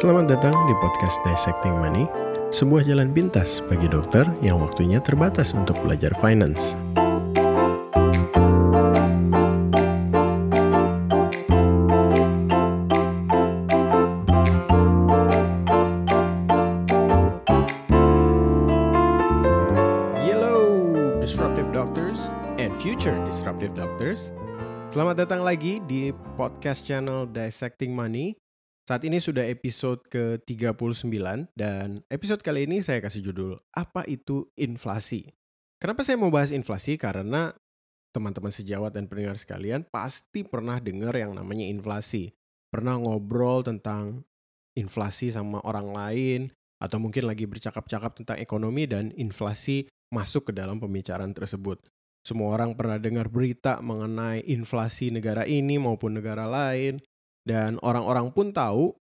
Selamat datang di podcast Dissecting Money, sebuah jalan pintas bagi dokter yang waktunya terbatas untuk belajar finance. Hello, disruptive doctors and future disruptive doctors. Selamat datang lagi di podcast channel Dissecting Money. Saat ini sudah episode ke-39 dan episode kali ini saya kasih judul Apa itu inflasi? Kenapa saya mau bahas inflasi? Karena teman-teman sejawat dan pendengar sekalian pasti pernah dengar yang namanya inflasi. Pernah ngobrol tentang inflasi sama orang lain atau mungkin lagi bercakap-cakap tentang ekonomi dan inflasi masuk ke dalam pembicaraan tersebut. Semua orang pernah dengar berita mengenai inflasi negara ini maupun negara lain, dan orang-orang pun tahu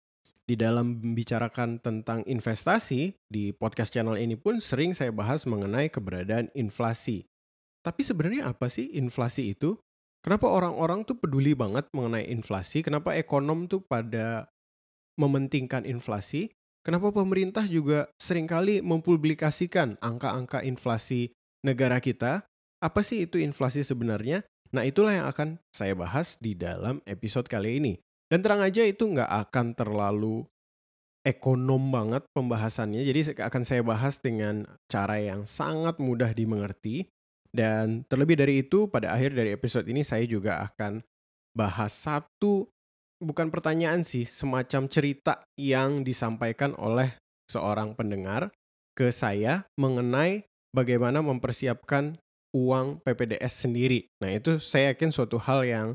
di dalam membicarakan tentang investasi di podcast channel ini pun sering saya bahas mengenai keberadaan inflasi. Tapi sebenarnya apa sih inflasi itu? Kenapa orang-orang tuh peduli banget mengenai inflasi? Kenapa ekonom tuh pada mementingkan inflasi? Kenapa pemerintah juga sering kali mempublikasikan angka-angka inflasi negara kita? Apa sih itu inflasi sebenarnya? Nah itulah yang akan saya bahas di dalam episode kali ini. Dan terang aja itu nggak akan terlalu ekonom banget pembahasannya. Jadi akan saya bahas dengan cara yang sangat mudah dimengerti. Dan terlebih dari itu, pada akhir dari episode ini saya juga akan bahas satu, bukan pertanyaan sih, semacam cerita yang disampaikan oleh seorang pendengar ke saya mengenai bagaimana mempersiapkan uang PPDS sendiri. Nah itu saya yakin suatu hal yang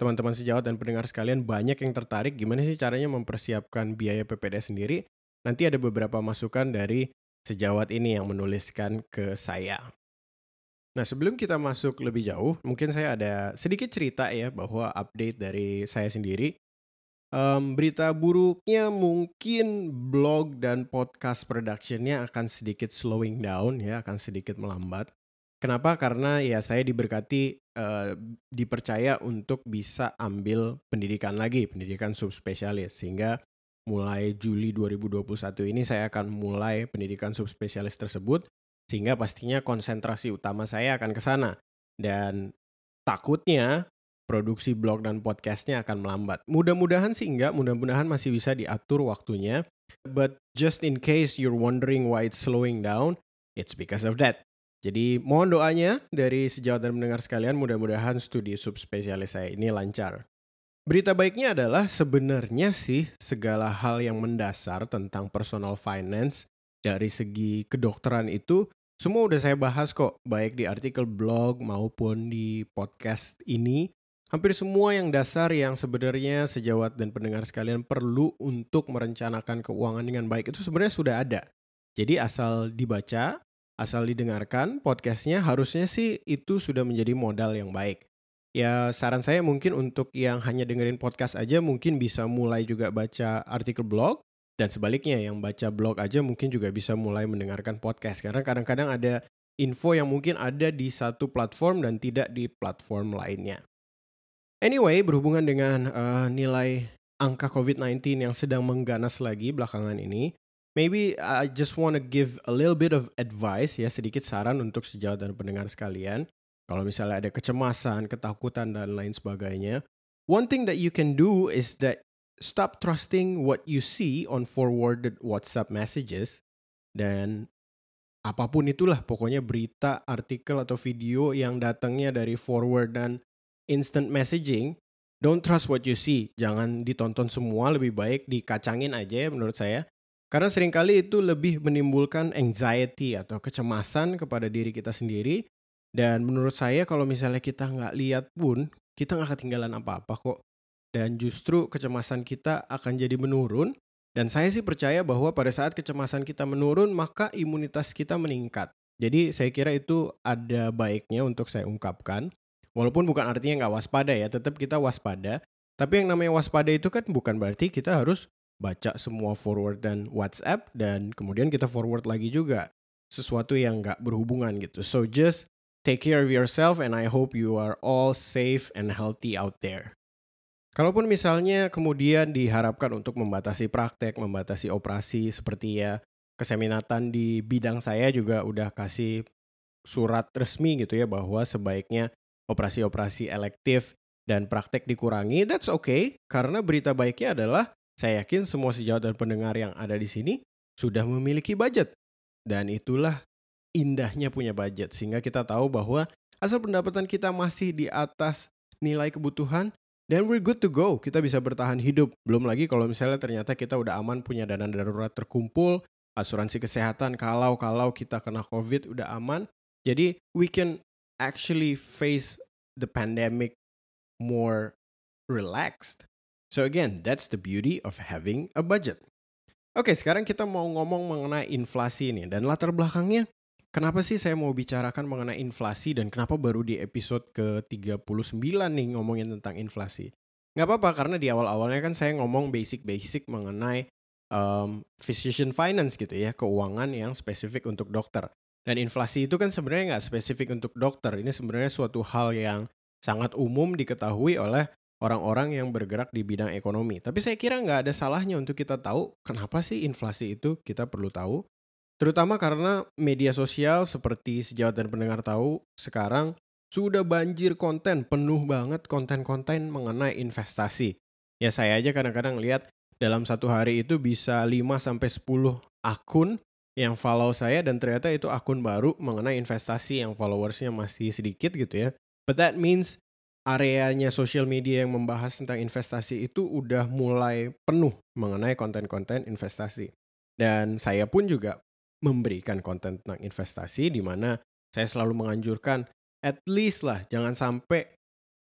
teman-teman sejawat dan pendengar sekalian banyak yang tertarik gimana sih caranya mempersiapkan biaya PPDS sendiri. Nanti ada beberapa masukan dari sejawat ini yang menuliskan ke saya. Nah sebelum kita masuk lebih jauh, mungkin saya ada sedikit cerita ya bahwa update dari saya sendiri. Um, berita buruknya mungkin blog dan podcast productionnya akan sedikit slowing down ya, akan sedikit melambat. Kenapa? Karena ya saya diberkati uh, dipercaya untuk bisa ambil pendidikan lagi, pendidikan subspesialis sehingga mulai Juli 2021 ini saya akan mulai pendidikan subspesialis tersebut sehingga pastinya konsentrasi utama saya akan ke sana dan takutnya produksi blog dan podcastnya akan melambat. Mudah-mudahan sih enggak, mudah-mudahan masih bisa diatur waktunya. But just in case you're wondering why it's slowing down, it's because of that. Jadi mohon doanya dari sejawat dan mendengar sekalian mudah-mudahan studi subspesialis saya ini lancar. Berita baiknya adalah sebenarnya sih segala hal yang mendasar tentang personal finance dari segi kedokteran itu semua udah saya bahas kok baik di artikel blog maupun di podcast ini. Hampir semua yang dasar yang sebenarnya sejawat dan pendengar sekalian perlu untuk merencanakan keuangan dengan baik itu sebenarnya sudah ada. Jadi asal dibaca, asal didengarkan podcastnya harusnya sih itu sudah menjadi modal yang baik. Ya saran saya mungkin untuk yang hanya dengerin podcast aja mungkin bisa mulai juga baca artikel blog dan sebaliknya yang baca blog aja mungkin juga bisa mulai mendengarkan podcast karena kadang-kadang ada info yang mungkin ada di satu platform dan tidak di platform lainnya. Anyway, berhubungan dengan uh, nilai angka COVID-19 yang sedang mengganas lagi belakangan ini, maybe I just want to give a little bit of advice ya sedikit saran untuk sejawat dan pendengar sekalian. Kalau misalnya ada kecemasan, ketakutan dan lain sebagainya, one thing that you can do is that stop trusting what you see on forwarded WhatsApp messages dan apa pun itulah pokoknya berita, artikel atau video yang datangnya dari forward dan instant messaging, don't trust what you see. Jangan ditonton semua, lebih baik dikacangin aja ya menurut saya. Karena sering kali itu lebih menimbulkan anxiety atau kecemasan kepada diri kita sendiri. Dan menurut saya kalau misalnya kita nggak lihat pun, kita nggak ketinggalan apa-apa kok. Dan justru kecemasan kita akan jadi menurun. Dan saya sih percaya bahwa pada saat kecemasan kita menurun, maka imunitas kita meningkat. Jadi saya kira itu ada baiknya untuk saya ungkapkan. Walaupun bukan artinya nggak waspada ya, tetap kita waspada. Tapi yang namanya waspada itu kan bukan berarti kita harus baca semua forward dan WhatsApp dan kemudian kita forward lagi juga sesuatu yang nggak berhubungan gitu. So just take care of yourself and I hope you are all safe and healthy out there. Kalaupun misalnya kemudian diharapkan untuk membatasi praktek, membatasi operasi seperti ya keseminatan di bidang saya juga udah kasih surat resmi gitu ya bahwa sebaiknya operasi-operasi elektif dan praktek dikurangi, that's okay. Karena berita baiknya adalah saya yakin semua sejawat dan pendengar yang ada di sini sudah memiliki budget. Dan itulah indahnya punya budget. Sehingga kita tahu bahwa asal pendapatan kita masih di atas nilai kebutuhan, dan we're good to go. Kita bisa bertahan hidup. Belum lagi kalau misalnya ternyata kita udah aman punya dana darurat terkumpul, asuransi kesehatan kalau-kalau kita kena COVID udah aman. Jadi we can actually face the pandemic more relaxed. So again, that's the beauty of having a budget. Oke, sekarang kita mau ngomong mengenai inflasi ini dan latar belakangnya. Kenapa sih saya mau bicarakan mengenai inflasi dan kenapa baru di episode ke-39 nih ngomongin tentang inflasi? Nggak apa-apa karena di awal-awalnya kan saya ngomong basic-basic mengenai um, physician finance gitu ya, keuangan yang spesifik untuk dokter. Dan inflasi itu kan sebenarnya nggak spesifik untuk dokter. Ini sebenarnya suatu hal yang sangat umum diketahui oleh orang-orang yang bergerak di bidang ekonomi. Tapi saya kira nggak ada salahnya untuk kita tahu kenapa sih inflasi itu kita perlu tahu. Terutama karena media sosial seperti sejawat dan pendengar tahu sekarang sudah banjir konten, penuh banget konten-konten mengenai investasi. Ya saya aja kadang-kadang lihat dalam satu hari itu bisa 5 sampai 10 akun yang follow saya dan ternyata itu akun baru mengenai investasi yang followersnya masih sedikit gitu ya. But that means areanya sosial media yang membahas tentang investasi itu udah mulai penuh mengenai konten-konten investasi. Dan saya pun juga memberikan konten tentang investasi di mana saya selalu menganjurkan at least lah jangan sampai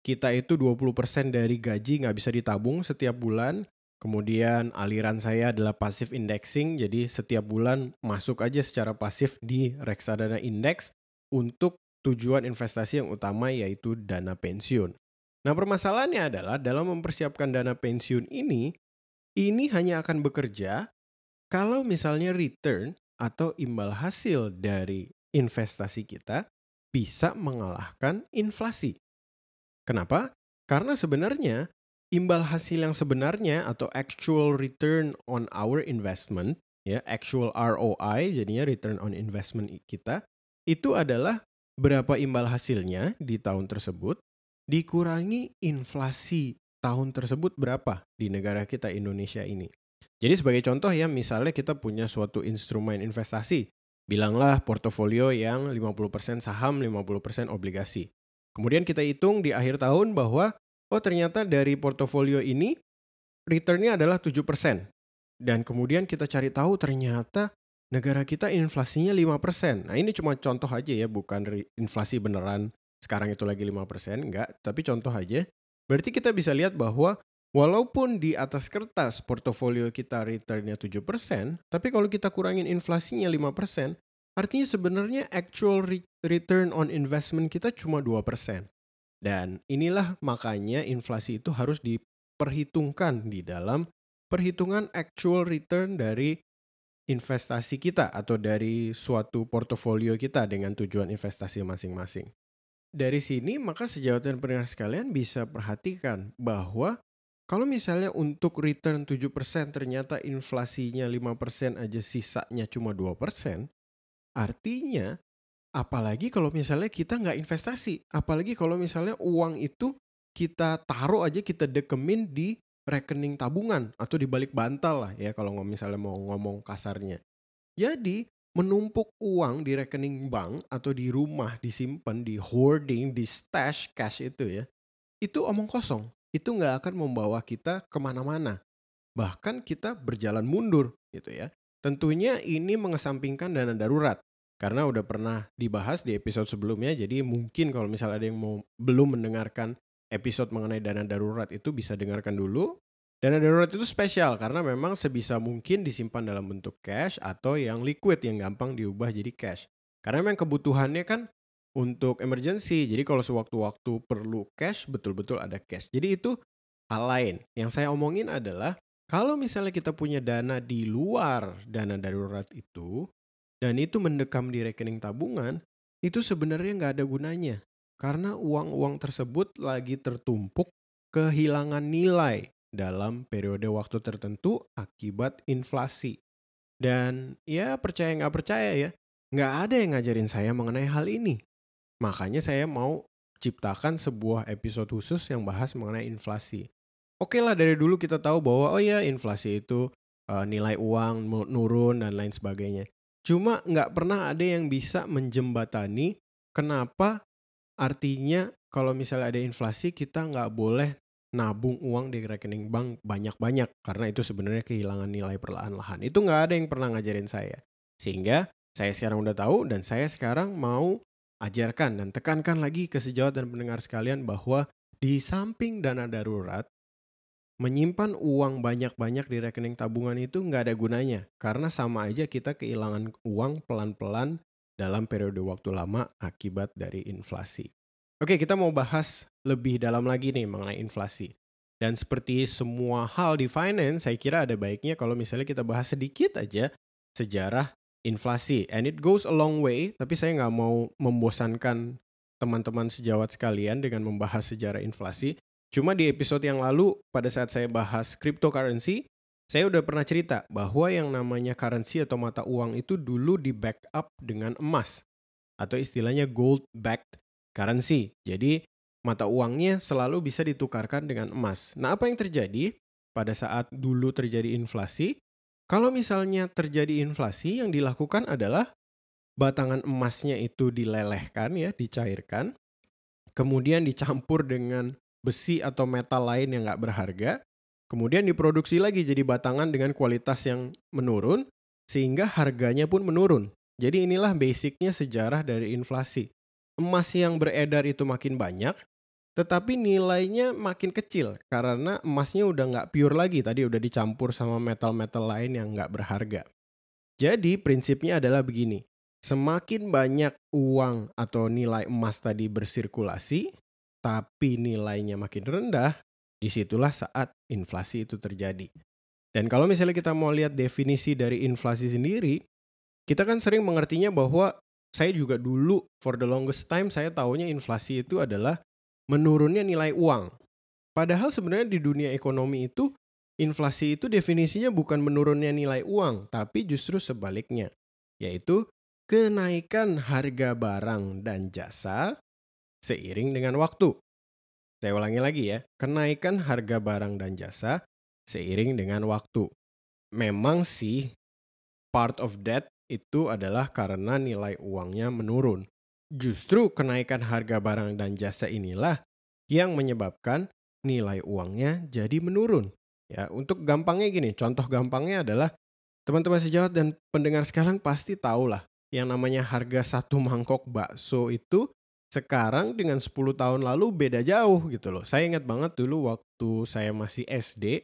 kita itu 20% dari gaji nggak bisa ditabung setiap bulan. Kemudian aliran saya adalah passive indexing, jadi setiap bulan masuk aja secara pasif di reksadana indeks untuk tujuan investasi yang utama yaitu dana pensiun. Nah, permasalahannya adalah dalam mempersiapkan dana pensiun ini, ini hanya akan bekerja kalau misalnya return atau imbal hasil dari investasi kita bisa mengalahkan inflasi. Kenapa? Karena sebenarnya imbal hasil yang sebenarnya atau actual return on our investment, ya, actual ROI jadinya return on investment kita itu adalah berapa imbal hasilnya di tahun tersebut dikurangi inflasi tahun tersebut berapa di negara kita Indonesia ini. Jadi sebagai contoh ya misalnya kita punya suatu instrumen investasi, bilanglah portofolio yang 50% saham, 50% obligasi. Kemudian kita hitung di akhir tahun bahwa oh ternyata dari portofolio ini returnnya adalah 7%. Dan kemudian kita cari tahu ternyata negara kita inflasinya 5%. Nah ini cuma contoh aja ya, bukan inflasi beneran sekarang itu lagi 5%, enggak. Tapi contoh aja. Berarti kita bisa lihat bahwa walaupun di atas kertas portofolio kita returnnya 7%, tapi kalau kita kurangin inflasinya 5%, artinya sebenarnya actual return on investment kita cuma 2%. Dan inilah makanya inflasi itu harus diperhitungkan di dalam perhitungan actual return dari investasi kita atau dari suatu portofolio kita dengan tujuan investasi masing-masing. Dari sini maka sejawat dan pendengar sekalian bisa perhatikan bahwa kalau misalnya untuk return 7% ternyata inflasinya 5% aja sisanya cuma 2%, artinya apalagi kalau misalnya kita nggak investasi, apalagi kalau misalnya uang itu kita taruh aja kita dekemin di rekening tabungan atau di balik bantal lah ya kalau misalnya mau ngomong kasarnya. Jadi menumpuk uang di rekening bank atau di rumah disimpan di hoarding di stash cash itu ya itu omong kosong. Itu nggak akan membawa kita ke mana-mana. Bahkan kita berjalan mundur gitu ya. Tentunya ini mengesampingkan dana darurat. Karena udah pernah dibahas di episode sebelumnya jadi mungkin kalau misalnya ada yang mau belum mendengarkan episode mengenai dana darurat itu bisa dengarkan dulu. Dana darurat itu spesial karena memang sebisa mungkin disimpan dalam bentuk cash atau yang liquid yang gampang diubah jadi cash. Karena memang kebutuhannya kan untuk emergency. Jadi kalau sewaktu-waktu perlu cash, betul-betul ada cash. Jadi itu hal lain. Yang saya omongin adalah kalau misalnya kita punya dana di luar dana darurat itu, dan itu mendekam di rekening tabungan, itu sebenarnya nggak ada gunanya. Karena uang-uang tersebut lagi tertumpuk kehilangan nilai dalam periode waktu tertentu akibat inflasi. Dan ya percaya nggak percaya ya, nggak ada yang ngajarin saya mengenai hal ini. Makanya saya mau ciptakan sebuah episode khusus yang bahas mengenai inflasi. Oke lah dari dulu kita tahu bahwa oh ya inflasi itu uh, nilai uang nurun dan lain sebagainya. Cuma nggak pernah ada yang bisa menjembatani kenapa artinya kalau misalnya ada inflasi kita nggak boleh nabung uang di rekening bank banyak-banyak karena itu sebenarnya kehilangan nilai perlahan-lahan. Itu nggak ada yang pernah ngajarin saya. Sehingga saya sekarang udah tahu dan saya sekarang mau ajarkan dan tekankan lagi ke sejawat dan pendengar sekalian bahwa di samping dana darurat, menyimpan uang banyak-banyak di rekening tabungan itu nggak ada gunanya karena sama aja kita kehilangan uang pelan-pelan dalam periode waktu lama akibat dari inflasi. Oke, kita mau bahas lebih dalam lagi nih mengenai inflasi. Dan seperti semua hal di finance, saya kira ada baiknya kalau misalnya kita bahas sedikit aja sejarah inflasi. And it goes a long way, tapi saya nggak mau membosankan teman-teman sejawat sekalian dengan membahas sejarah inflasi. Cuma di episode yang lalu, pada saat saya bahas cryptocurrency, saya udah pernah cerita bahwa yang namanya currency atau mata uang itu dulu di backup dengan emas. Atau istilahnya gold backed currency. Jadi mata uangnya selalu bisa ditukarkan dengan emas. Nah, apa yang terjadi pada saat dulu terjadi inflasi? Kalau misalnya terjadi inflasi, yang dilakukan adalah batangan emasnya itu dilelehkan ya, dicairkan, kemudian dicampur dengan besi atau metal lain yang nggak berharga, kemudian diproduksi lagi jadi batangan dengan kualitas yang menurun, sehingga harganya pun menurun. Jadi inilah basicnya sejarah dari inflasi emas yang beredar itu makin banyak, tetapi nilainya makin kecil karena emasnya udah nggak pure lagi. Tadi udah dicampur sama metal-metal lain yang nggak berharga. Jadi prinsipnya adalah begini, semakin banyak uang atau nilai emas tadi bersirkulasi, tapi nilainya makin rendah, di situlah saat inflasi itu terjadi. Dan kalau misalnya kita mau lihat definisi dari inflasi sendiri, kita kan sering mengertinya bahwa saya juga dulu for the longest time saya tahunya inflasi itu adalah menurunnya nilai uang. Padahal sebenarnya di dunia ekonomi itu inflasi itu definisinya bukan menurunnya nilai uang, tapi justru sebaliknya, yaitu kenaikan harga barang dan jasa seiring dengan waktu. Saya ulangi lagi ya, kenaikan harga barang dan jasa seiring dengan waktu. Memang sih part of that itu adalah karena nilai uangnya menurun. Justru kenaikan harga barang dan jasa inilah yang menyebabkan nilai uangnya jadi menurun. Ya, untuk gampangnya gini, contoh gampangnya adalah teman-teman sejawat dan pendengar sekarang pasti tahu lah yang namanya harga satu mangkok bakso itu sekarang dengan 10 tahun lalu beda jauh gitu loh. Saya ingat banget dulu waktu saya masih SD,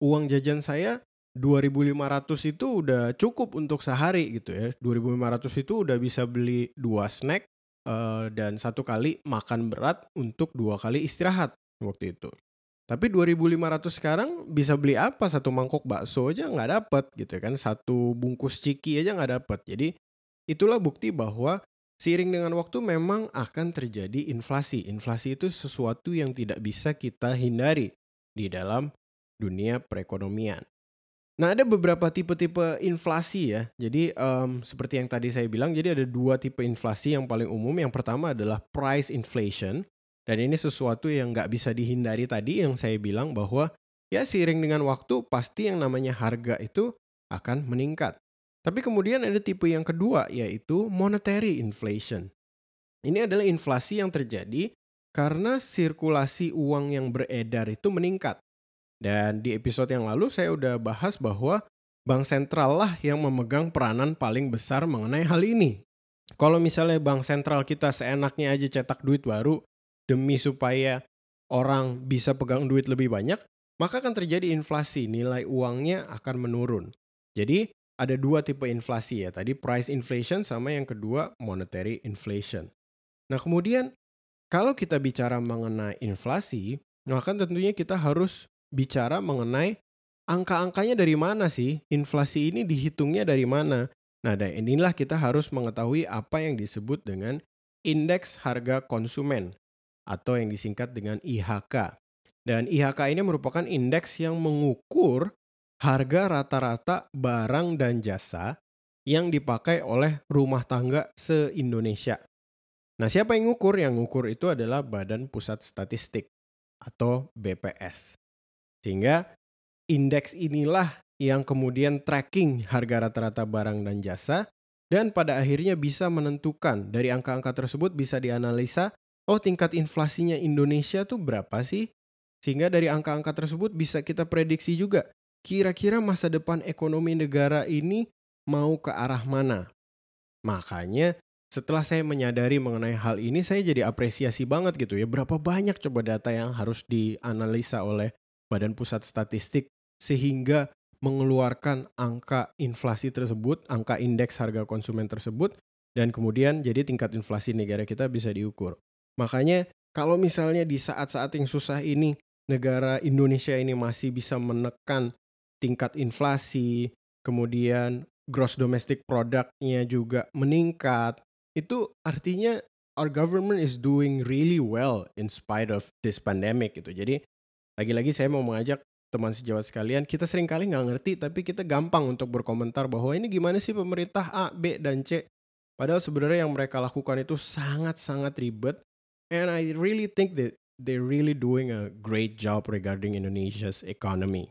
uang jajan saya 2.500 itu udah cukup untuk sehari gitu ya. 2.500 itu udah bisa beli dua snack uh, dan satu kali makan berat untuk dua kali istirahat waktu itu. Tapi 2.500 sekarang bisa beli apa? Satu mangkok bakso aja nggak dapet gitu kan. Satu bungkus ciki aja nggak dapet. Jadi itulah bukti bahwa seiring dengan waktu memang akan terjadi inflasi. Inflasi itu sesuatu yang tidak bisa kita hindari di dalam dunia perekonomian. Nah, ada beberapa tipe-tipe inflasi ya. Jadi um, seperti yang tadi saya bilang, jadi ada dua tipe inflasi yang paling umum. Yang pertama adalah price inflation. Dan ini sesuatu yang nggak bisa dihindari tadi yang saya bilang bahwa ya seiring dengan waktu pasti yang namanya harga itu akan meningkat. Tapi kemudian ada tipe yang kedua yaitu monetary inflation. Ini adalah inflasi yang terjadi karena sirkulasi uang yang beredar itu meningkat. Dan di episode yang lalu saya udah bahas bahwa bank sentral lah yang memegang peranan paling besar mengenai hal ini. Kalau misalnya bank sentral kita seenaknya aja cetak duit baru demi supaya orang bisa pegang duit lebih banyak, maka akan terjadi inflasi, nilai uangnya akan menurun. Jadi ada dua tipe inflasi ya, tadi price inflation sama yang kedua monetary inflation. Nah kemudian kalau kita bicara mengenai inflasi, maka tentunya kita harus bicara mengenai angka-angkanya dari mana sih? Inflasi ini dihitungnya dari mana? Nah, dan inilah kita harus mengetahui apa yang disebut dengan indeks harga konsumen atau yang disingkat dengan IHK. Dan IHK ini merupakan indeks yang mengukur harga rata-rata barang dan jasa yang dipakai oleh rumah tangga se-Indonesia. Nah, siapa yang ngukur? Yang ngukur itu adalah Badan Pusat Statistik atau BPS. Sehingga indeks inilah yang kemudian tracking harga rata-rata barang dan jasa dan pada akhirnya bisa menentukan dari angka-angka tersebut bisa dianalisa oh tingkat inflasinya Indonesia tuh berapa sih? Sehingga dari angka-angka tersebut bisa kita prediksi juga kira-kira masa depan ekonomi negara ini mau ke arah mana. Makanya setelah saya menyadari mengenai hal ini, saya jadi apresiasi banget gitu ya. Berapa banyak coba data yang harus dianalisa oleh Badan Pusat Statistik sehingga mengeluarkan angka inflasi tersebut, angka indeks harga konsumen tersebut, dan kemudian jadi tingkat inflasi negara kita bisa diukur. Makanya kalau misalnya di saat-saat yang susah ini, negara Indonesia ini masih bisa menekan tingkat inflasi, kemudian gross domestic productnya juga meningkat, itu artinya our government is doing really well in spite of this pandemic gitu. Jadi lagi-lagi saya mau mengajak teman sejawat sekalian, kita sering kali nggak ngerti tapi kita gampang untuk berkomentar bahwa ini gimana sih pemerintah A, B, dan C. Padahal sebenarnya yang mereka lakukan itu sangat-sangat ribet. And I really think that they're really doing a great job regarding Indonesia's economy.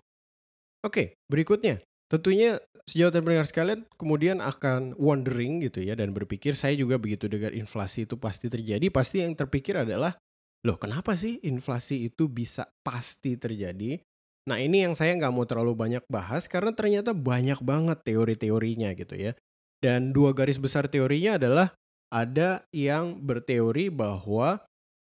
Oke, berikutnya. Tentunya sejauh dan pendengar sekalian kemudian akan wondering gitu ya dan berpikir saya juga begitu dengar inflasi itu pasti terjadi. Pasti yang terpikir adalah loh kenapa sih inflasi itu bisa pasti terjadi? Nah ini yang saya nggak mau terlalu banyak bahas karena ternyata banyak banget teori-teorinya gitu ya. Dan dua garis besar teorinya adalah ada yang berteori bahwa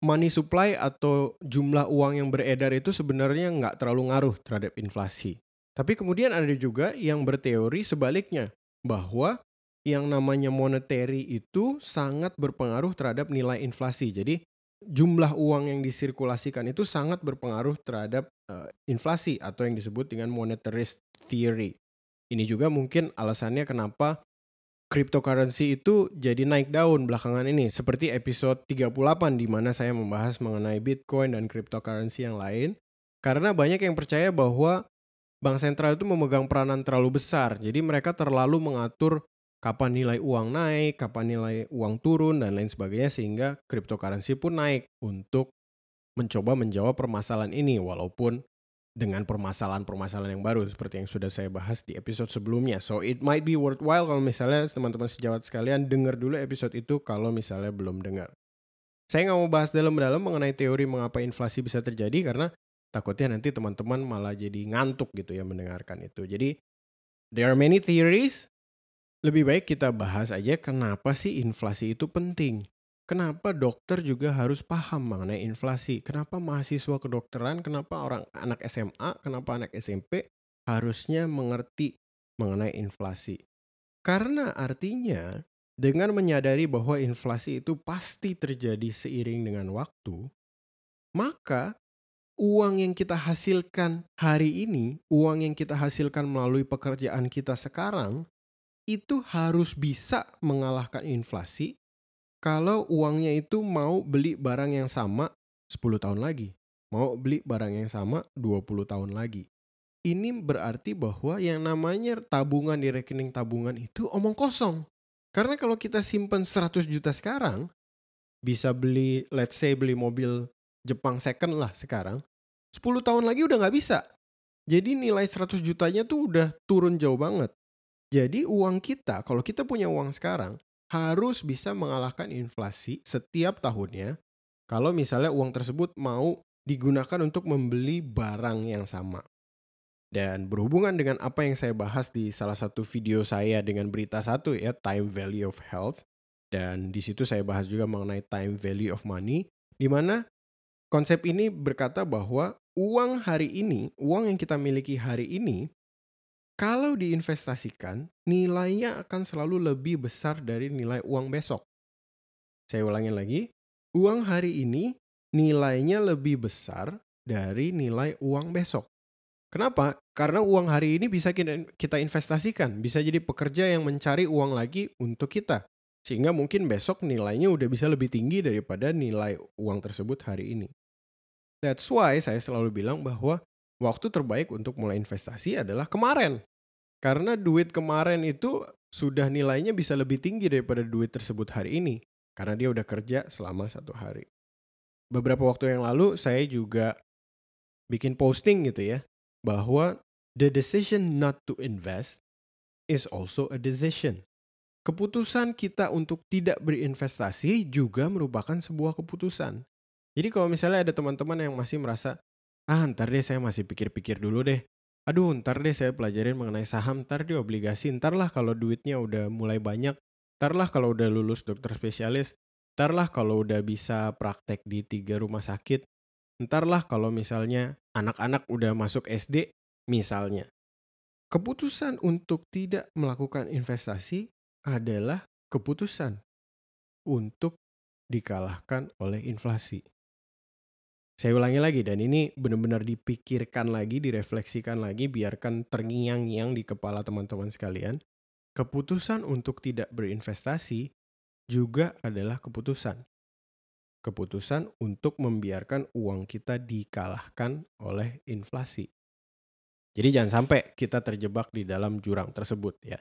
money supply atau jumlah uang yang beredar itu sebenarnya nggak terlalu ngaruh terhadap inflasi tapi kemudian ada juga yang berteori sebaliknya, bahwa yang namanya monetary itu sangat berpengaruh terhadap nilai inflasi. Jadi jumlah uang yang disirkulasikan itu sangat berpengaruh terhadap uh, inflasi atau yang disebut dengan monetarist theory. Ini juga mungkin alasannya kenapa cryptocurrency itu jadi naik daun belakangan ini seperti episode 38 di mana saya membahas mengenai Bitcoin dan cryptocurrency yang lain karena banyak yang percaya bahwa bank sentral itu memegang peranan terlalu besar. Jadi mereka terlalu mengatur kapan nilai uang naik, kapan nilai uang turun, dan lain sebagainya sehingga cryptocurrency pun naik untuk mencoba menjawab permasalahan ini walaupun dengan permasalahan-permasalahan yang baru seperti yang sudah saya bahas di episode sebelumnya. So it might be worthwhile kalau misalnya teman-teman sejawat sekalian dengar dulu episode itu kalau misalnya belum dengar. Saya nggak mau bahas dalam-dalam mengenai teori mengapa inflasi bisa terjadi karena takutnya nanti teman-teman malah jadi ngantuk gitu ya mendengarkan itu. Jadi there are many theories. Lebih baik kita bahas aja kenapa sih inflasi itu penting. Kenapa dokter juga harus paham mengenai inflasi? Kenapa mahasiswa kedokteran, kenapa orang anak SMA, kenapa anak SMP harusnya mengerti mengenai inflasi? Karena artinya dengan menyadari bahwa inflasi itu pasti terjadi seiring dengan waktu, maka uang yang kita hasilkan hari ini, uang yang kita hasilkan melalui pekerjaan kita sekarang, itu harus bisa mengalahkan inflasi kalau uangnya itu mau beli barang yang sama 10 tahun lagi, mau beli barang yang sama 20 tahun lagi. Ini berarti bahwa yang namanya tabungan di rekening tabungan itu omong kosong. Karena kalau kita simpan 100 juta sekarang, bisa beli, let's say beli mobil Jepang second lah sekarang, 10 tahun lagi udah nggak bisa. Jadi nilai 100 jutanya tuh udah turun jauh banget. Jadi uang kita, kalau kita punya uang sekarang, harus bisa mengalahkan inflasi setiap tahunnya kalau misalnya uang tersebut mau digunakan untuk membeli barang yang sama. Dan berhubungan dengan apa yang saya bahas di salah satu video saya dengan berita satu ya, time value of health. Dan di situ saya bahas juga mengenai time value of money, di mana konsep ini berkata bahwa uang hari ini, uang yang kita miliki hari ini, kalau diinvestasikan, nilainya akan selalu lebih besar dari nilai uang besok. Saya ulangi lagi, uang hari ini nilainya lebih besar dari nilai uang besok. Kenapa? Karena uang hari ini bisa kita investasikan, bisa jadi pekerja yang mencari uang lagi untuk kita. Sehingga mungkin besok nilainya udah bisa lebih tinggi daripada nilai uang tersebut hari ini. That's why saya selalu bilang bahwa waktu terbaik untuk mulai investasi adalah kemarin. Karena duit kemarin itu sudah nilainya bisa lebih tinggi daripada duit tersebut hari ini. Karena dia udah kerja selama satu hari. Beberapa waktu yang lalu saya juga bikin posting gitu ya. Bahwa the decision not to invest is also a decision. Keputusan kita untuk tidak berinvestasi juga merupakan sebuah keputusan. Jadi kalau misalnya ada teman-teman yang masih merasa, ah ntar deh saya masih pikir-pikir dulu deh. Aduh ntar deh saya pelajarin mengenai saham, ntar di obligasi, ntar lah kalau duitnya udah mulai banyak, ntar lah kalau udah lulus dokter spesialis, ntar lah kalau udah bisa praktek di tiga rumah sakit, ntar lah kalau misalnya anak-anak udah masuk SD, misalnya. Keputusan untuk tidak melakukan investasi adalah keputusan untuk dikalahkan oleh inflasi. Saya ulangi lagi dan ini benar-benar dipikirkan lagi, direfleksikan lagi, biarkan terngiang-ngiang di kepala teman-teman sekalian. Keputusan untuk tidak berinvestasi juga adalah keputusan. Keputusan untuk membiarkan uang kita dikalahkan oleh inflasi. Jadi jangan sampai kita terjebak di dalam jurang tersebut ya.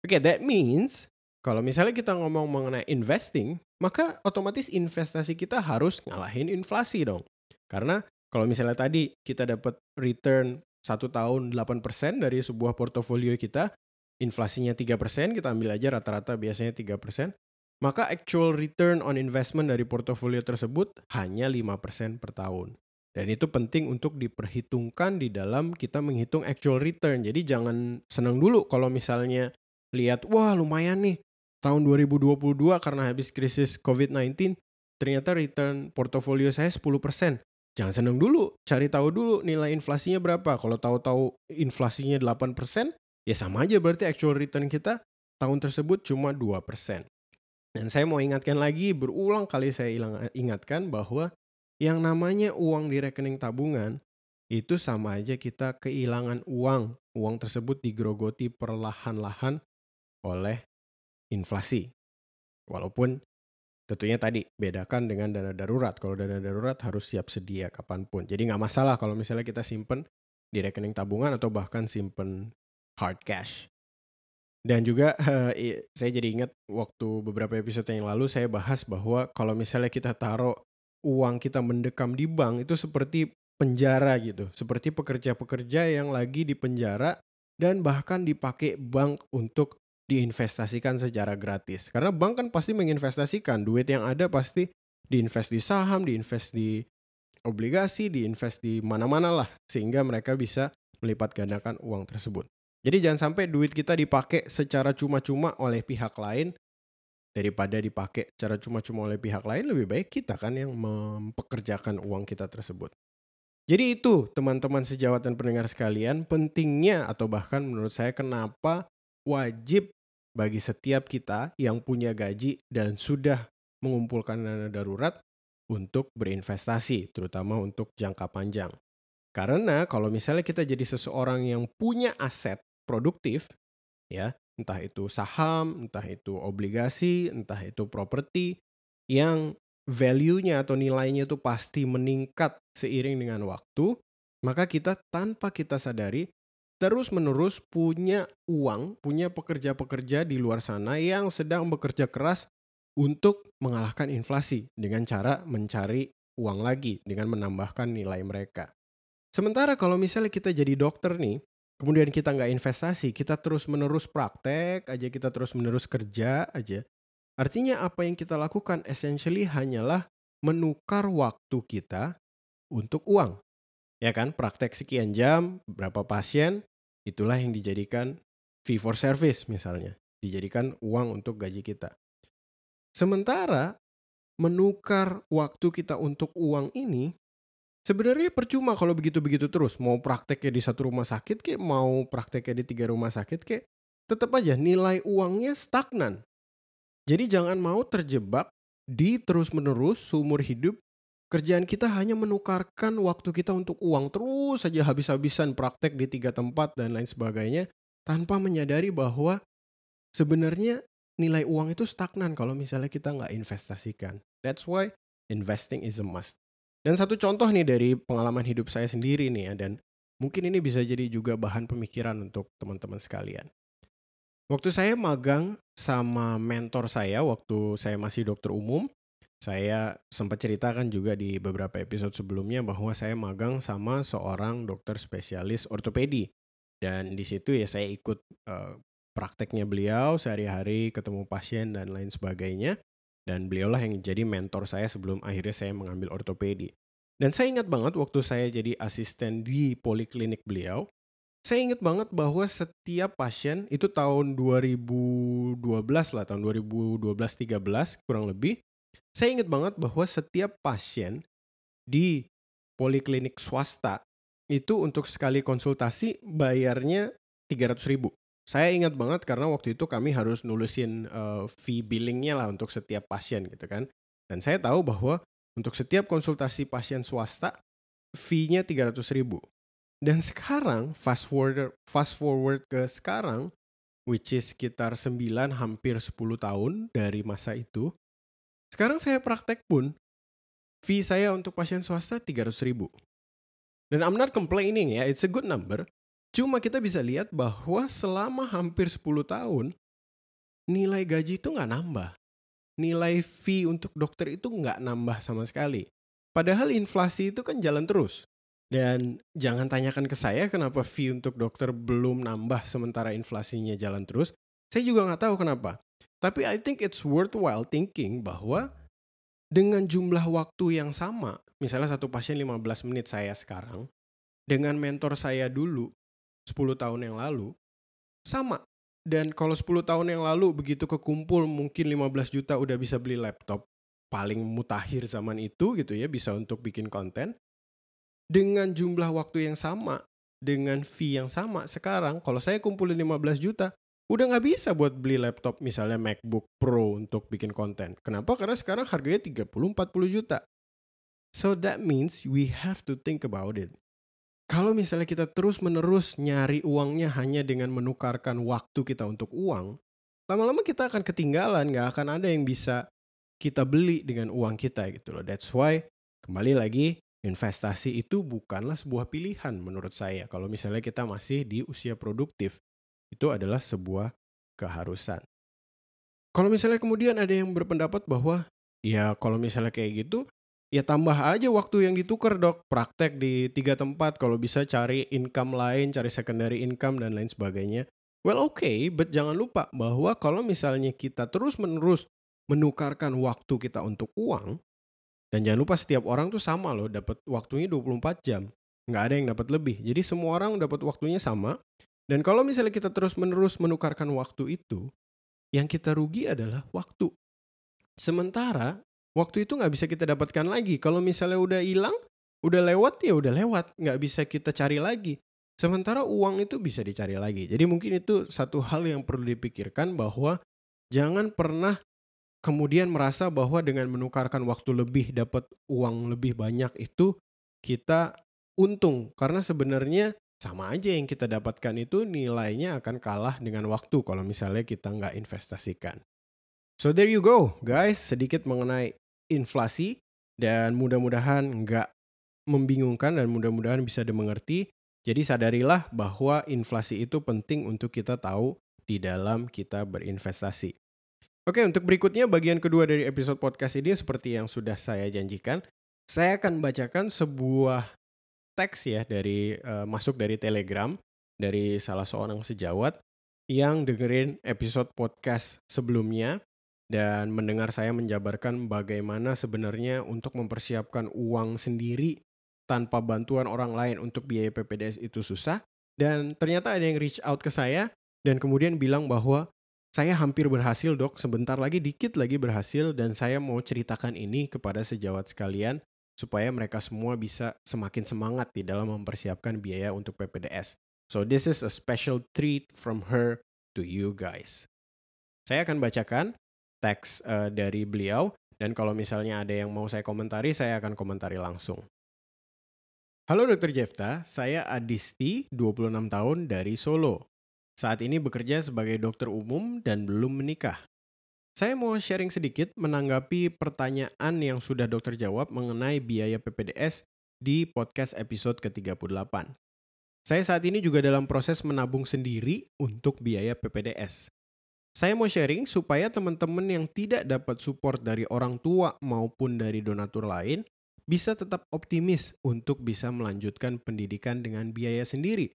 Oke, okay, that means kalau misalnya kita ngomong mengenai investing, maka otomatis investasi kita harus ngalahin inflasi dong. Karena kalau misalnya tadi kita dapat return satu tahun 8% dari sebuah portofolio kita, inflasinya 3%, kita ambil aja rata-rata biasanya 3%, maka actual return on investment dari portofolio tersebut hanya 5% per tahun. Dan itu penting untuk diperhitungkan di dalam kita menghitung actual return. Jadi jangan senang dulu kalau misalnya lihat, wah lumayan nih, tahun 2022 karena habis krisis COVID-19, ternyata return portofolio saya 10%. Jangan seneng dulu, cari tahu dulu nilai inflasinya berapa. Kalau tahu-tahu inflasinya 8%, ya sama aja berarti actual return kita tahun tersebut cuma 2%. Dan saya mau ingatkan lagi, berulang kali saya ingatkan bahwa yang namanya uang di rekening tabungan itu sama aja kita kehilangan uang. Uang tersebut digrogoti perlahan-lahan oleh inflasi. Walaupun tentunya tadi bedakan dengan dana darurat. Kalau dana darurat harus siap sedia kapan pun. Jadi nggak masalah kalau misalnya kita simpen di rekening tabungan atau bahkan simpen hard cash. Dan juga saya jadi ingat waktu beberapa episode yang lalu saya bahas bahwa kalau misalnya kita taruh uang kita mendekam di bank itu seperti penjara gitu. Seperti pekerja-pekerja yang lagi di penjara dan bahkan dipakai bank untuk diinvestasikan secara gratis. Karena bank kan pasti menginvestasikan duit yang ada pasti diinvest di saham, diinvest di obligasi, diinvest di mana-mana lah sehingga mereka bisa melipat gandakan uang tersebut. Jadi jangan sampai duit kita dipakai secara cuma-cuma oleh pihak lain daripada dipakai secara cuma-cuma oleh pihak lain lebih baik kita kan yang mempekerjakan uang kita tersebut. Jadi itu teman-teman sejawat dan pendengar sekalian pentingnya atau bahkan menurut saya kenapa wajib bagi setiap kita yang punya gaji dan sudah mengumpulkan dana darurat untuk berinvestasi, terutama untuk jangka panjang. Karena kalau misalnya kita jadi seseorang yang punya aset produktif, ya, entah itu saham, entah itu obligasi, entah itu properti yang value-nya atau nilainya itu pasti meningkat seiring dengan waktu, maka kita tanpa kita sadari terus-menerus punya uang, punya pekerja-pekerja di luar sana yang sedang bekerja keras untuk mengalahkan inflasi dengan cara mencari uang lagi dengan menambahkan nilai mereka. Sementara kalau misalnya kita jadi dokter nih, kemudian kita nggak investasi, kita terus-menerus praktek aja, kita terus-menerus kerja aja. Artinya apa yang kita lakukan essentially hanyalah menukar waktu kita untuk uang ya kan praktek sekian jam berapa pasien itulah yang dijadikan fee for service misalnya. Dijadikan uang untuk gaji kita. Sementara menukar waktu kita untuk uang ini sebenarnya percuma kalau begitu-begitu terus. Mau prakteknya di satu rumah sakit kayak mau prakteknya di tiga rumah sakit kayak tetap aja nilai uangnya stagnan. Jadi jangan mau terjebak di terus-menerus seumur hidup Kerjaan kita hanya menukarkan waktu kita untuk uang terus saja habis-habisan praktek di tiga tempat dan lain sebagainya tanpa menyadari bahwa sebenarnya nilai uang itu stagnan kalau misalnya kita nggak investasikan. That's why investing is a must. Dan satu contoh nih dari pengalaman hidup saya sendiri nih ya, dan mungkin ini bisa jadi juga bahan pemikiran untuk teman-teman sekalian. Waktu saya magang sama mentor saya waktu saya masih dokter umum, saya sempat ceritakan juga di beberapa episode sebelumnya bahwa saya magang sama seorang dokter spesialis ortopedi. Dan di situ ya saya ikut uh, prakteknya beliau sehari-hari ketemu pasien dan lain sebagainya. Dan beliaulah yang jadi mentor saya sebelum akhirnya saya mengambil ortopedi. Dan saya ingat banget waktu saya jadi asisten di poliklinik beliau, saya ingat banget bahwa setiap pasien itu tahun 2012 lah, tahun 2012-13 kurang lebih. Saya ingat banget bahwa setiap pasien di poliklinik swasta itu untuk sekali konsultasi bayarnya 300 ribu. Saya ingat banget karena waktu itu kami harus nulusin uh, fee billingnya lah untuk setiap pasien gitu kan. Dan saya tahu bahwa untuk setiap konsultasi pasien swasta fee-nya 300 ribu. Dan sekarang fast forward fast forward ke sekarang which is sekitar 9 hampir 10 tahun dari masa itu. Sekarang saya praktek pun fee saya untuk pasien swasta 300 ribu. Dan I'm not complaining ya, it's a good number. Cuma kita bisa lihat bahwa selama hampir 10 tahun, nilai gaji itu nggak nambah. Nilai fee untuk dokter itu nggak nambah sama sekali. Padahal inflasi itu kan jalan terus. Dan jangan tanyakan ke saya kenapa fee untuk dokter belum nambah sementara inflasinya jalan terus. Saya juga nggak tahu kenapa. Tapi I think it's worthwhile thinking bahwa dengan jumlah waktu yang sama, misalnya satu pasien 15 menit saya sekarang, dengan mentor saya dulu 10 tahun yang lalu, sama. Dan kalau 10 tahun yang lalu begitu kekumpul mungkin 15 juta udah bisa beli laptop, paling mutakhir zaman itu gitu ya, bisa untuk bikin konten dengan jumlah waktu yang sama, dengan fee yang sama, sekarang kalau saya kumpulin 15 juta, udah nggak bisa buat beli laptop misalnya MacBook Pro untuk bikin konten. Kenapa? Karena sekarang harganya 30-40 juta. So that means we have to think about it. Kalau misalnya kita terus-menerus nyari uangnya hanya dengan menukarkan waktu kita untuk uang, lama-lama kita akan ketinggalan, nggak akan ada yang bisa kita beli dengan uang kita gitu loh. That's why kembali lagi investasi itu bukanlah sebuah pilihan menurut saya. Kalau misalnya kita masih di usia produktif, itu adalah sebuah keharusan. Kalau misalnya kemudian ada yang berpendapat bahwa ya kalau misalnya kayak gitu, ya tambah aja waktu yang ditukar dok. Praktek di tiga tempat, kalau bisa cari income lain, cari secondary income dan lain sebagainya. Well oke, okay, but jangan lupa bahwa kalau misalnya kita terus-menerus menukarkan waktu kita untuk uang, dan jangan lupa setiap orang tuh sama loh, dapat waktunya 24 jam. Nggak ada yang dapat lebih. Jadi semua orang dapat waktunya sama. Dan kalau misalnya kita terus-menerus menukarkan waktu itu, yang kita rugi adalah waktu. Sementara waktu itu nggak bisa kita dapatkan lagi. Kalau misalnya udah hilang, udah lewat ya udah lewat, nggak bisa kita cari lagi. Sementara uang itu bisa dicari lagi. Jadi mungkin itu satu hal yang perlu dipikirkan bahwa jangan pernah kemudian merasa bahwa dengan menukarkan waktu lebih dapat uang lebih banyak itu kita untung karena sebenarnya sama aja yang kita dapatkan itu nilainya akan kalah dengan waktu kalau misalnya kita nggak investasikan. So there you go guys, sedikit mengenai inflasi dan mudah-mudahan nggak membingungkan dan mudah-mudahan bisa dimengerti. Jadi sadarilah bahwa inflasi itu penting untuk kita tahu di dalam kita berinvestasi. Oke, untuk berikutnya bagian kedua dari episode podcast ini seperti yang sudah saya janjikan, saya akan bacakan sebuah teks ya dari uh, masuk dari Telegram dari salah seorang sejawat yang dengerin episode podcast sebelumnya dan mendengar saya menjabarkan bagaimana sebenarnya untuk mempersiapkan uang sendiri tanpa bantuan orang lain untuk biaya PPDS itu susah. Dan ternyata ada yang reach out ke saya dan kemudian bilang bahwa saya hampir berhasil dok, sebentar lagi dikit lagi berhasil dan saya mau ceritakan ini kepada sejawat sekalian supaya mereka semua bisa semakin semangat di dalam mempersiapkan biaya untuk PPDS. So this is a special treat from her to you guys. Saya akan bacakan teks uh, dari beliau dan kalau misalnya ada yang mau saya komentari, saya akan komentari langsung. Halo Dr. Jefta, saya Adisti, 26 tahun dari Solo. Saat ini bekerja sebagai dokter umum dan belum menikah. Saya mau sharing sedikit menanggapi pertanyaan yang sudah dokter jawab mengenai biaya PPDS di podcast episode ke-38. Saya saat ini juga dalam proses menabung sendiri untuk biaya PPDS. Saya mau sharing supaya teman-teman yang tidak dapat support dari orang tua maupun dari donatur lain bisa tetap optimis untuk bisa melanjutkan pendidikan dengan biaya sendiri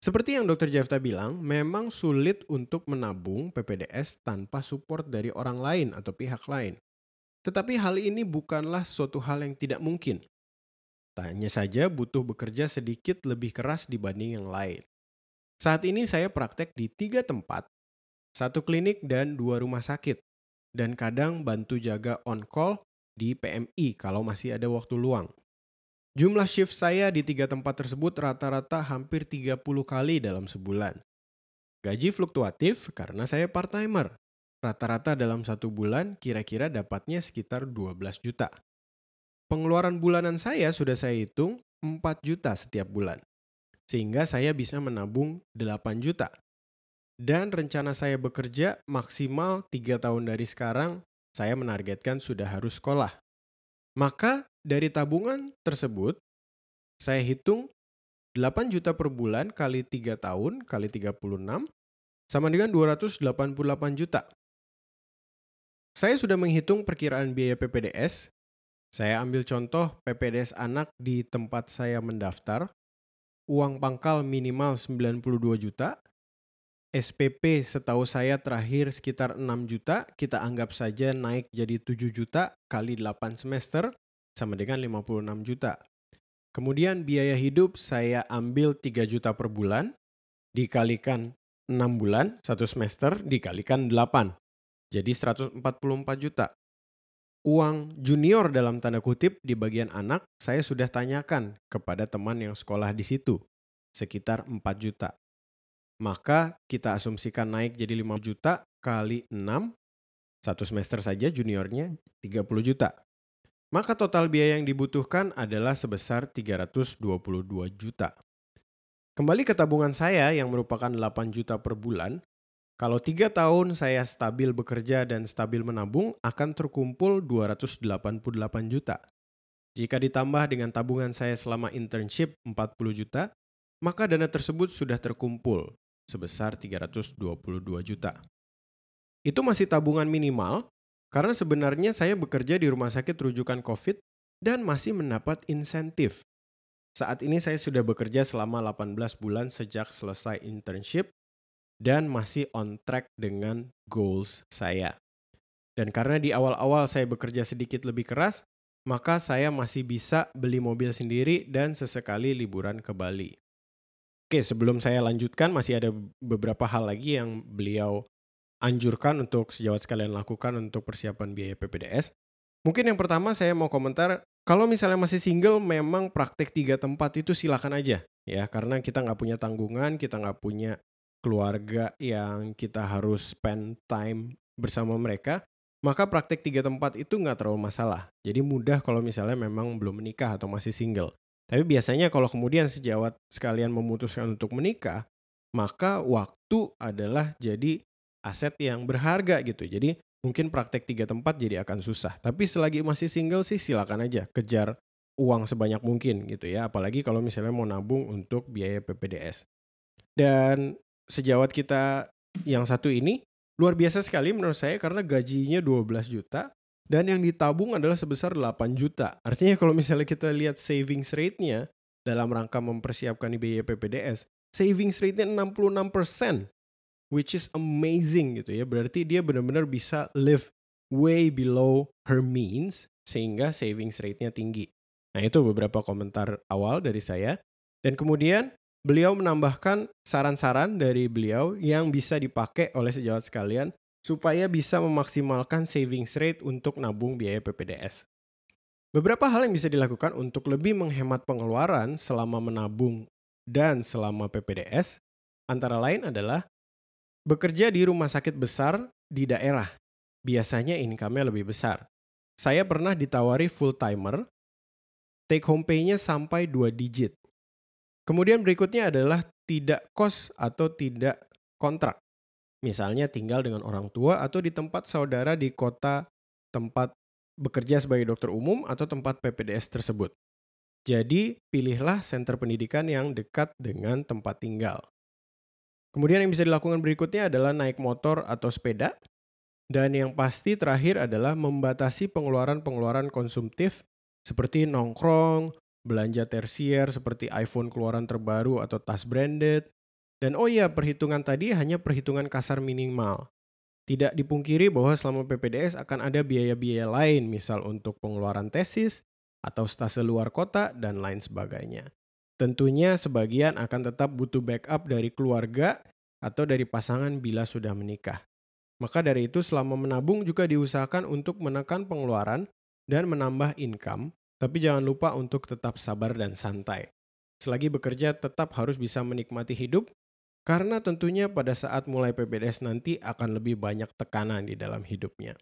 seperti yang Dr. Jefta bilang, memang sulit untuk menabung PPDS tanpa support dari orang lain atau pihak lain. Tetapi hal ini bukanlah suatu hal yang tidak mungkin. Tanya saja butuh bekerja sedikit lebih keras dibanding yang lain. Saat ini saya praktek di tiga tempat, satu klinik dan dua rumah sakit, dan kadang bantu jaga on-call di PMI kalau masih ada waktu luang. Jumlah shift saya di tiga tempat tersebut rata-rata hampir 30 kali dalam sebulan. Gaji fluktuatif karena saya part-timer. Rata-rata dalam satu bulan kira-kira dapatnya sekitar 12 juta. Pengeluaran bulanan saya sudah saya hitung 4 juta setiap bulan. Sehingga saya bisa menabung 8 juta. Dan rencana saya bekerja maksimal 3 tahun dari sekarang, saya menargetkan sudah harus sekolah. Maka dari tabungan tersebut, saya hitung 8 juta per bulan kali 3 tahun kali 36 sama dengan 288 juta. Saya sudah menghitung perkiraan biaya PPDS. Saya ambil contoh PPDS anak di tempat saya mendaftar. Uang pangkal minimal 92 juta. SPP setahu saya terakhir sekitar 6 juta. Kita anggap saja naik jadi 7 juta kali 8 semester sama dengan 56 juta. Kemudian biaya hidup saya ambil 3 juta per bulan, dikalikan 6 bulan, satu semester, dikalikan 8. Jadi 144 juta. Uang junior dalam tanda kutip di bagian anak saya sudah tanyakan kepada teman yang sekolah di situ. Sekitar 4 juta. Maka kita asumsikan naik jadi 5 juta kali 6, satu semester saja juniornya 30 juta. Maka total biaya yang dibutuhkan adalah sebesar 322 juta. Kembali ke tabungan saya yang merupakan 8 juta per bulan, kalau tiga tahun saya stabil bekerja dan stabil menabung akan terkumpul 288 juta. Jika ditambah dengan tabungan saya selama internship 40 juta, maka dana tersebut sudah terkumpul sebesar 322 juta. Itu masih tabungan minimal karena sebenarnya saya bekerja di rumah sakit rujukan COVID dan masih mendapat insentif. Saat ini saya sudah bekerja selama 18 bulan sejak selesai internship dan masih on track dengan goals saya. Dan karena di awal-awal saya bekerja sedikit lebih keras, maka saya masih bisa beli mobil sendiri dan sesekali liburan ke Bali. Oke, sebelum saya lanjutkan masih ada beberapa hal lagi yang beliau anjurkan untuk sejawat sekalian lakukan untuk persiapan biaya PPDS. Mungkin yang pertama saya mau komentar, kalau misalnya masih single memang praktek tiga tempat itu silakan aja ya karena kita nggak punya tanggungan, kita nggak punya keluarga yang kita harus spend time bersama mereka, maka praktek tiga tempat itu nggak terlalu masalah. Jadi mudah kalau misalnya memang belum menikah atau masih single. Tapi biasanya kalau kemudian sejawat sekalian memutuskan untuk menikah, maka waktu adalah jadi aset yang berharga gitu. Jadi mungkin praktek tiga tempat jadi akan susah. Tapi selagi masih single sih silakan aja kejar uang sebanyak mungkin gitu ya. Apalagi kalau misalnya mau nabung untuk biaya PPDS. Dan sejawat kita yang satu ini luar biasa sekali menurut saya karena gajinya 12 juta dan yang ditabung adalah sebesar 8 juta. Artinya kalau misalnya kita lihat savings rate-nya dalam rangka mempersiapkan biaya PPDS, savings rate-nya 66% which is amazing gitu ya. Berarti dia benar-benar bisa live way below her means sehingga savings rate-nya tinggi. Nah, itu beberapa komentar awal dari saya. Dan kemudian beliau menambahkan saran-saran dari beliau yang bisa dipakai oleh sejawat sekalian supaya bisa memaksimalkan savings rate untuk nabung biaya PPDS. Beberapa hal yang bisa dilakukan untuk lebih menghemat pengeluaran selama menabung dan selama PPDS antara lain adalah Bekerja di rumah sakit besar di daerah, biasanya income-nya lebih besar. Saya pernah ditawari full timer, take home pay-nya sampai 2 digit. Kemudian berikutnya adalah tidak kos atau tidak kontrak. Misalnya tinggal dengan orang tua atau di tempat saudara di kota tempat bekerja sebagai dokter umum atau tempat PPDS tersebut. Jadi, pilihlah center pendidikan yang dekat dengan tempat tinggal. Kemudian yang bisa dilakukan berikutnya adalah naik motor atau sepeda. Dan yang pasti terakhir adalah membatasi pengeluaran-pengeluaran konsumtif seperti nongkrong, belanja tersier seperti iPhone keluaran terbaru atau tas branded. Dan oh iya, perhitungan tadi hanya perhitungan kasar minimal. Tidak dipungkiri bahwa selama PPDS akan ada biaya-biaya lain, misal untuk pengeluaran tesis, atau stase luar kota, dan lain sebagainya. Tentunya sebagian akan tetap butuh backup dari keluarga atau dari pasangan bila sudah menikah. Maka dari itu selama menabung juga diusahakan untuk menekan pengeluaran dan menambah income, tapi jangan lupa untuk tetap sabar dan santai. Selagi bekerja tetap harus bisa menikmati hidup karena tentunya pada saat mulai PPDS nanti akan lebih banyak tekanan di dalam hidupnya.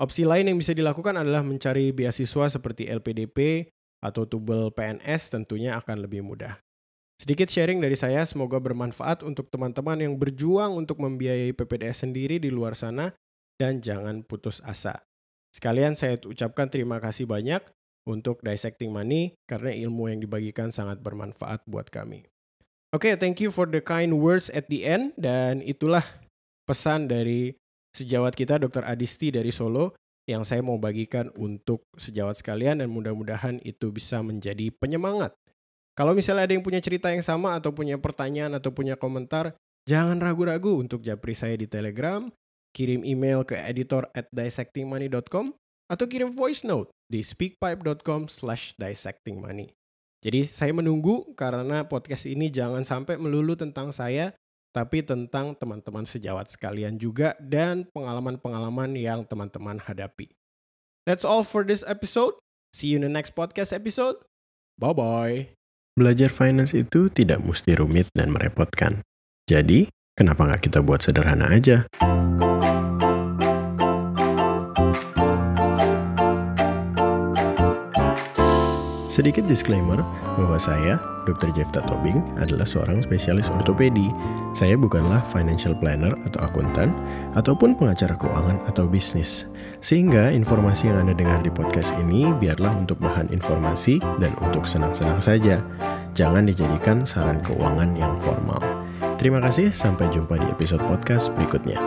Opsi lain yang bisa dilakukan adalah mencari beasiswa seperti LPDP atau tubel PNS tentunya akan lebih mudah. Sedikit sharing dari saya, semoga bermanfaat untuk teman-teman yang berjuang untuk membiayai PPDS sendiri di luar sana dan jangan putus asa. Sekalian saya ucapkan terima kasih banyak untuk Dissecting Money karena ilmu yang dibagikan sangat bermanfaat buat kami. Oke, okay, thank you for the kind words at the end dan itulah pesan dari sejawat kita Dr. Adisti dari Solo yang saya mau bagikan untuk sejawat sekalian dan mudah-mudahan itu bisa menjadi penyemangat. Kalau misalnya ada yang punya cerita yang sama atau punya pertanyaan atau punya komentar, jangan ragu-ragu untuk japri saya di Telegram, kirim email ke editor at dissectingmoney.com atau kirim voice note di speakpipe.com slash dissectingmoney. Jadi saya menunggu karena podcast ini jangan sampai melulu tentang saya, tapi tentang teman-teman sejawat sekalian juga dan pengalaman-pengalaman yang teman-teman hadapi. That's all for this episode. See you in the next podcast episode. Bye-bye. Belajar finance itu tidak mesti rumit dan merepotkan. Jadi, kenapa nggak kita buat sederhana aja? Sedikit disclaimer bahwa saya, Dr. Jefta Tobing, adalah seorang spesialis ortopedi. Saya bukanlah financial planner atau akuntan, ataupun pengacara keuangan atau bisnis. Sehingga informasi yang Anda dengar di podcast ini biarlah untuk bahan informasi dan untuk senang-senang saja. Jangan dijadikan saran keuangan yang formal. Terima kasih, sampai jumpa di episode podcast berikutnya.